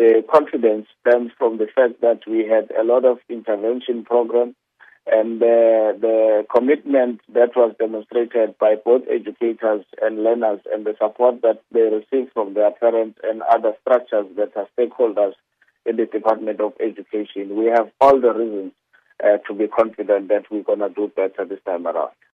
the confidence stems from the fact that we had a lot of intervention programs and uh, the commitment that was demonstrated by both educators and learners and the support that they received from their parents and other structures that are stakeholders in the Department of Education. We have all the reasons uh, to be confident that we're going to do better this time around.